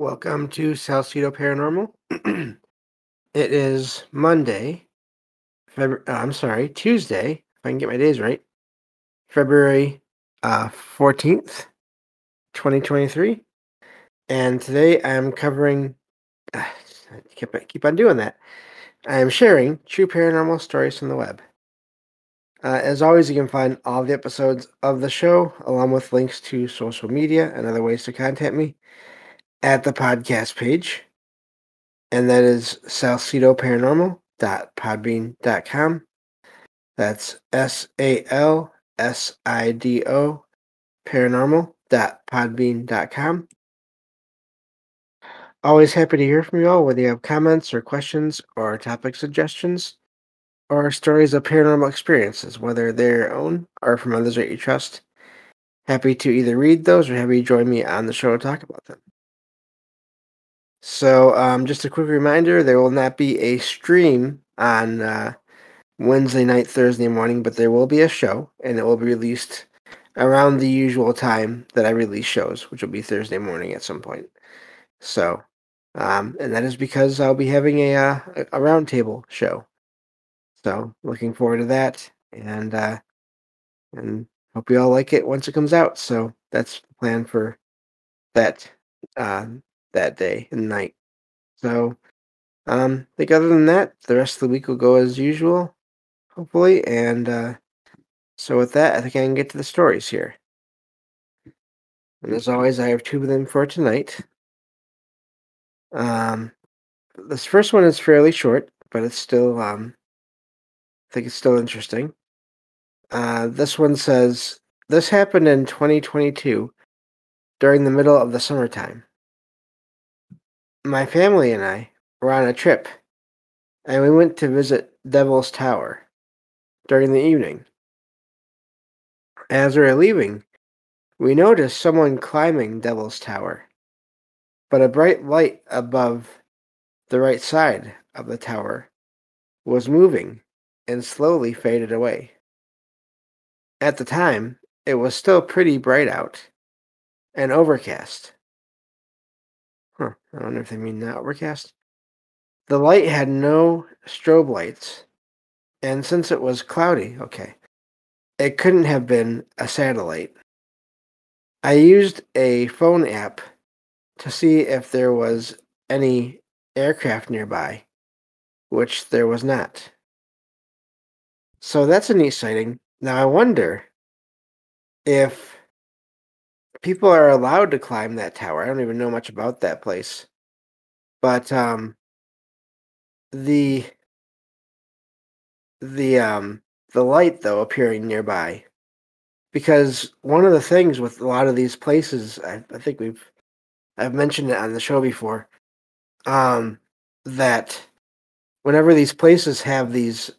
Welcome to Salcido Paranormal. it is Monday, February, I'm sorry, Tuesday, if I can get my days right, February uh, 14th, 2023. And today I'm covering, uh, keep, keep on doing that. I am sharing true paranormal stories from the web. Uh, as always, you can find all the episodes of the show, along with links to social media and other ways to contact me, at the podcast page, and that is salcidoparanormal.podbean.com. That's S A L S I D O paranormal.podbean.com. Always happy to hear from you all, whether you have comments or questions or topic suggestions or stories of paranormal experiences, whether they're your own or from others that you trust. Happy to either read those or have you join me on the show to talk about them. So, um, just a quick reminder there will not be a stream on uh, Wednesday night, Thursday morning, but there will be a show, and it will be released around the usual time that I release shows, which will be Thursday morning at some point. So, um, and that is because I'll be having a uh, a roundtable show. So, looking forward to that, and uh, and hope you all like it once it comes out. So that's the plan for that uh, that day and night. So, um, I think other than that, the rest of the week will go as usual, hopefully. And uh, so, with that, I think I can get to the stories here. And as always, I have two of them for tonight. Um, this first one is fairly short, but it's still, um, I think it's still interesting. Uh, this one says, This happened in 2022 during the middle of the summertime my family and I were on a trip, and we went to visit Devil's Tower during the evening. As we were leaving, we noticed someone climbing Devil's Tower, but a bright light above the right side of the tower was moving and slowly faded away. At the time, it was still pretty bright out and overcast. Huh. I wonder if they mean that overcast. The light had no strobe lights, and since it was cloudy, okay, it couldn't have been a satellite. I used a phone app to see if there was any aircraft nearby, which there was not. So that's a neat sighting. Now I wonder if people are allowed to climb that tower. I don't even know much about that place. But um the the um the light though appearing nearby because one of the things with a lot of these places I, I think we've I've mentioned it on the show before um that whenever these places have these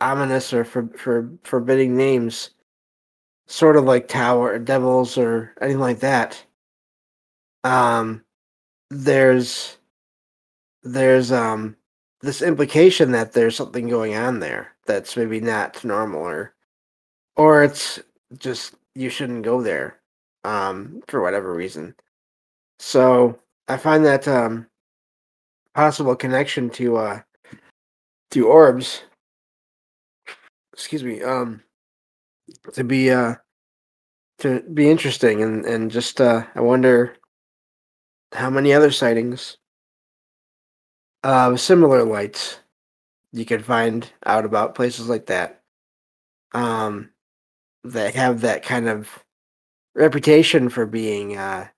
ominous or for, for forbidding names sort of like Tower Devils or anything like that. Um, there's there's um this implication that there's something going on there that's maybe not normal or or it's just you shouldn't go there um for whatever reason. So I find that um possible connection to uh to orbs excuse me um to be uh to be interesting and and just uh I wonder how many other sightings of similar lights you could find out about places like that um that have that kind of reputation for being uh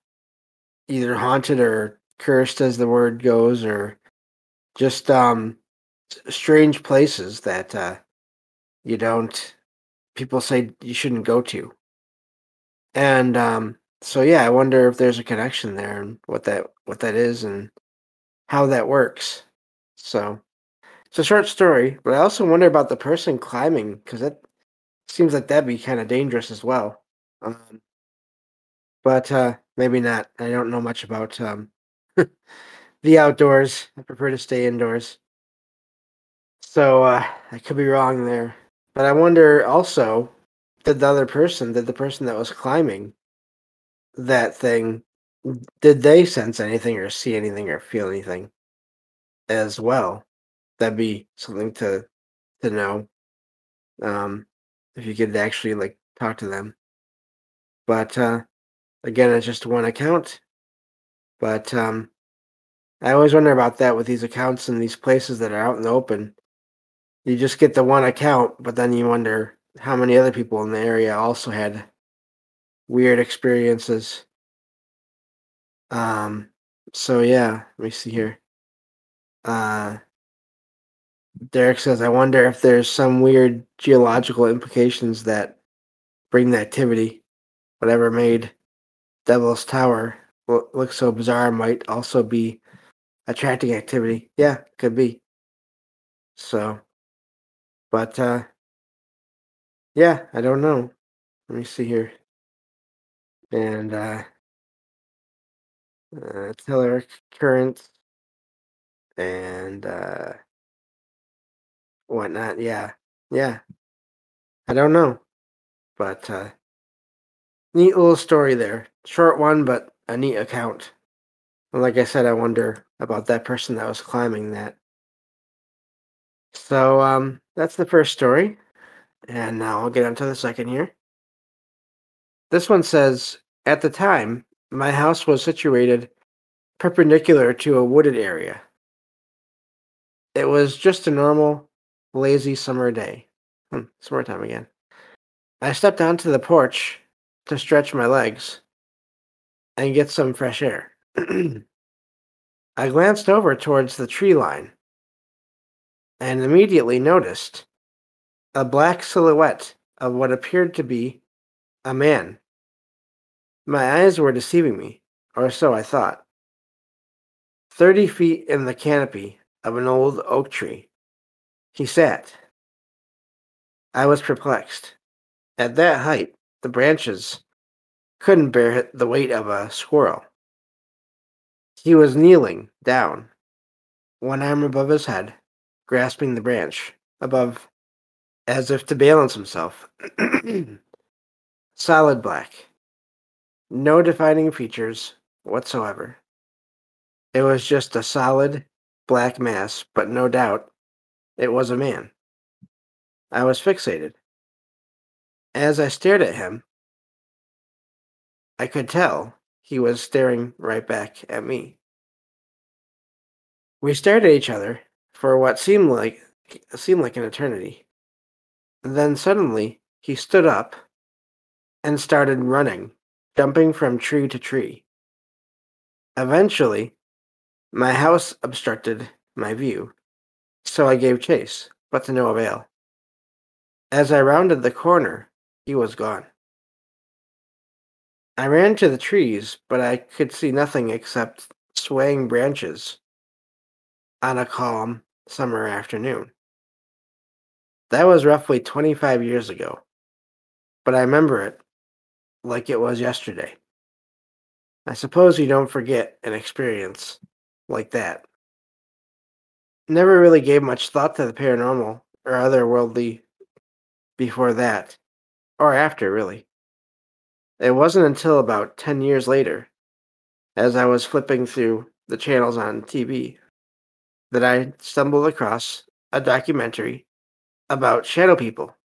either haunted or cursed as the word goes or just um strange places that uh you don't people say you shouldn't go to. And um, so yeah, I wonder if there's a connection there and what that what that is and how that works. So it's a short story, but I also wonder about the person climbing because that seems like that'd be kind of dangerous as well. Um, but uh, maybe not. I don't know much about um, the outdoors. I prefer to stay indoors. So uh, I could be wrong there. But I wonder also, did the other person, did the person that was climbing that thing did they sense anything or see anything or feel anything as well? That'd be something to to know. Um, if you could actually like talk to them. But uh, again, it's just one account. But um, I always wonder about that with these accounts and these places that are out in the open. You just get the one account, but then you wonder how many other people in the area also had weird experiences. Um, so yeah, let me see here. Uh, Derek says, I wonder if there's some weird geological implications that bring the activity. Whatever made Devil's Tower look so bizarre might also be attracting activity. Yeah, could be. So, but uh, yeah, I don't know. Let me see here. And uh, uh currents and uh whatnot. Yeah, yeah. I don't know, but uh, neat little story there. Short one, but a neat account. And like I said, I wonder about that person that was climbing that. So um, that's the first story, and now I'll get onto the second here. This one says, at the time, my house was situated perpendicular to a wooded area. It was just a normal lazy summer day. Hmm, summertime again. I stepped onto the porch to stretch my legs and get some fresh air. I glanced over towards the tree line and immediately noticed a black silhouette of what appeared to be a man. My eyes were deceiving me, or so I thought. Thirty feet in the canopy of an old oak tree he sat. I was perplexed. At that height, the branches couldn't bear the weight of a squirrel. He was kneeling down, one arm above his head, grasping the branch above as if to balance himself. Solid black. No defining features whatsoever. It was just a solid black mass, but no doubt it was a man. I was fixated. As I stared at him, I could tell he was staring right back at me. We stared at each other for what seemed like seemed like an eternity. Then suddenly he stood up and started running, jumping from tree to tree. Eventually, my house obstructed my view, so I gave chase, but to no avail. As I rounded the corner, he was gone. I ran to the trees, but I could see nothing except swaying branches on a calm summer afternoon. That was roughly 25 years ago, but I remember it like it was yesterday. I suppose you don't forget an experience like that. Never really gave much thought to the paranormal or otherworldly before that, or after, really. It wasn't until about 10 years later, as I was flipping through the channels on TV, that I stumbled across a documentary about shadow people.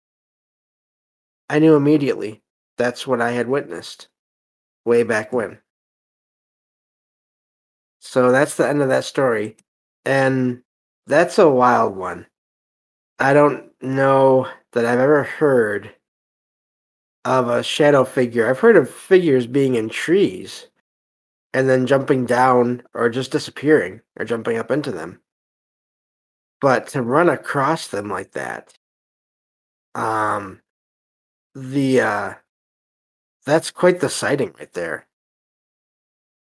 I knew immediately that's what I had witnessed way back when. So that's the end of that story. And that's a wild one. I don't know that I've ever heard of a shadow figure. I've heard of figures being in trees and then jumping down or just disappearing or jumping up into them. But to run across them like that, um, the uh, that's quite the sighting right there.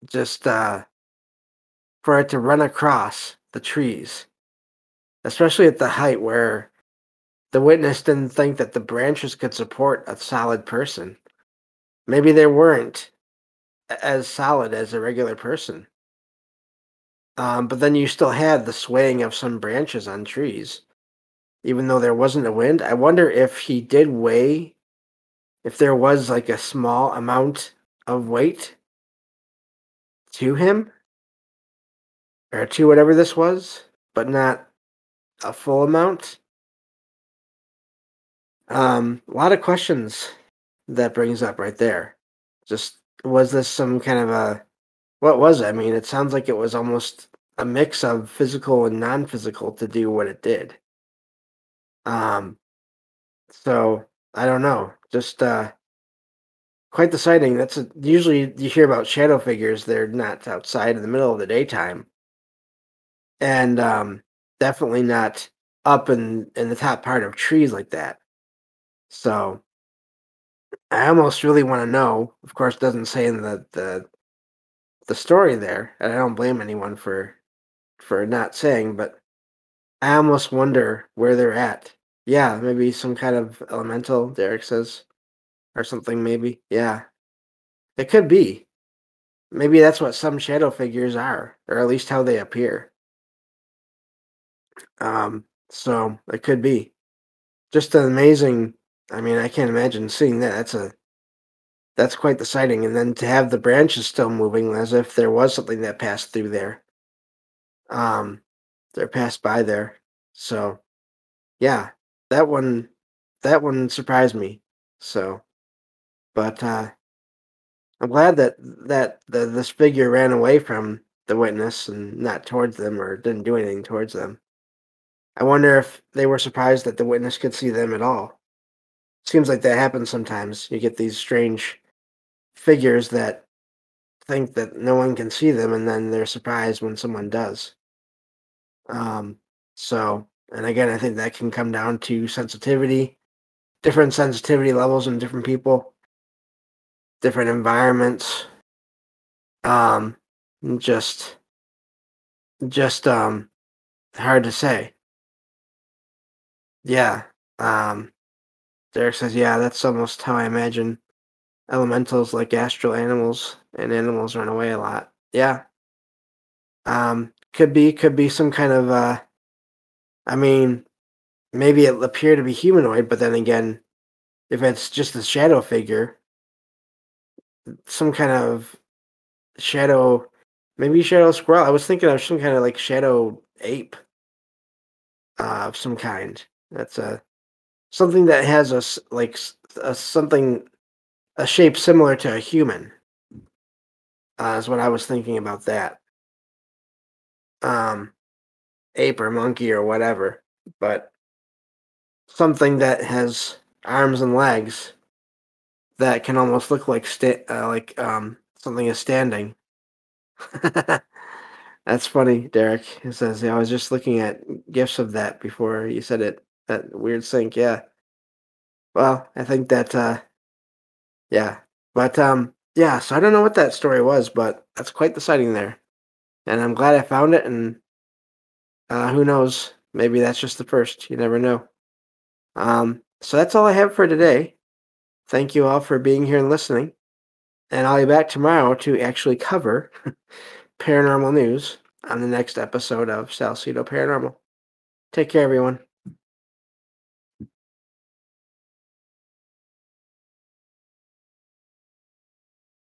Just uh, for it to run across the trees especially at the height where the witness didn't think that the branches could support a solid person. Maybe they weren't as solid as a regular person. Um, but then you still had the swaying of some branches on trees, even though there wasn't a wind. I wonder if he did weigh, if there was like a small amount of weight to him or to whatever this was, but not a full amount. Um, a lot of questions that brings up right there. Just was this some kind of a what was it? I mean, it sounds like it was almost a mix of physical and non-physical to do what it did. Um, so I don't know. Just uh, quite the sighting. That's a, usually you hear about shadow figures. They're not outside in the middle of the daytime, and um, definitely not up in in the top part of trees like that. So I almost really want to know. Of course, doesn't say in the the the story there, and I don't blame anyone for for not saying, but I almost wonder where they're at. Yeah, maybe some kind of elemental, Derek says, or something, maybe. Yeah, it could be. Maybe that's what some shadow figures are, or at least how they appear. Um, so it could be just an amazing. I mean, I can't imagine seeing that. That's a that's quite the sighting. And then to have the branches still moving as if there was something that passed through there. Um, they're passed by there. So, yeah, that one, that one surprised me. So, but uh, I'm glad that that the, this figure ran away from the witness and not towards them or didn't do anything towards them. I wonder if they were surprised that the witness could see them at all. Seems like that happens sometimes. You get these strange figures that think that no one can see them and then they're surprised when someone does. Um, so, and again, I think that can come down to sensitivity, different sensitivity levels in different people, different environments. Um, just, just, um, hard to say. Yeah. Um, Derek says, yeah, that's almost how I imagine elementals like astral animals and animals run away a lot. Yeah. Um, could be, could be some kind of, uh, I mean, maybe it appear to be humanoid, but then again, if it's just a shadow figure, some kind of shadow, maybe shadow squirrel. I was thinking of some kind of like shadow ape uh, of some kind. That's a something that has a like a something a shape similar to a human. Uh, is what I was thinking about that. Um, ape or monkey or whatever, but something that has arms and legs that can almost look like sta- uh, like um, something is standing. That's funny, Derek. He says, "Yeah, I was just looking at gifs of that before you said it. That weird sync, yeah." Well, I think that uh, yeah. But um yeah, so I don't know what that story was, but that's quite the sighting there. And I'm glad I found it and uh who knows, maybe that's just the first. You never know. Um so that's all I have for today. Thank you all for being here and listening. And I'll be back tomorrow to actually cover paranormal news on the next episode of Salcido Paranormal. Take care, everyone.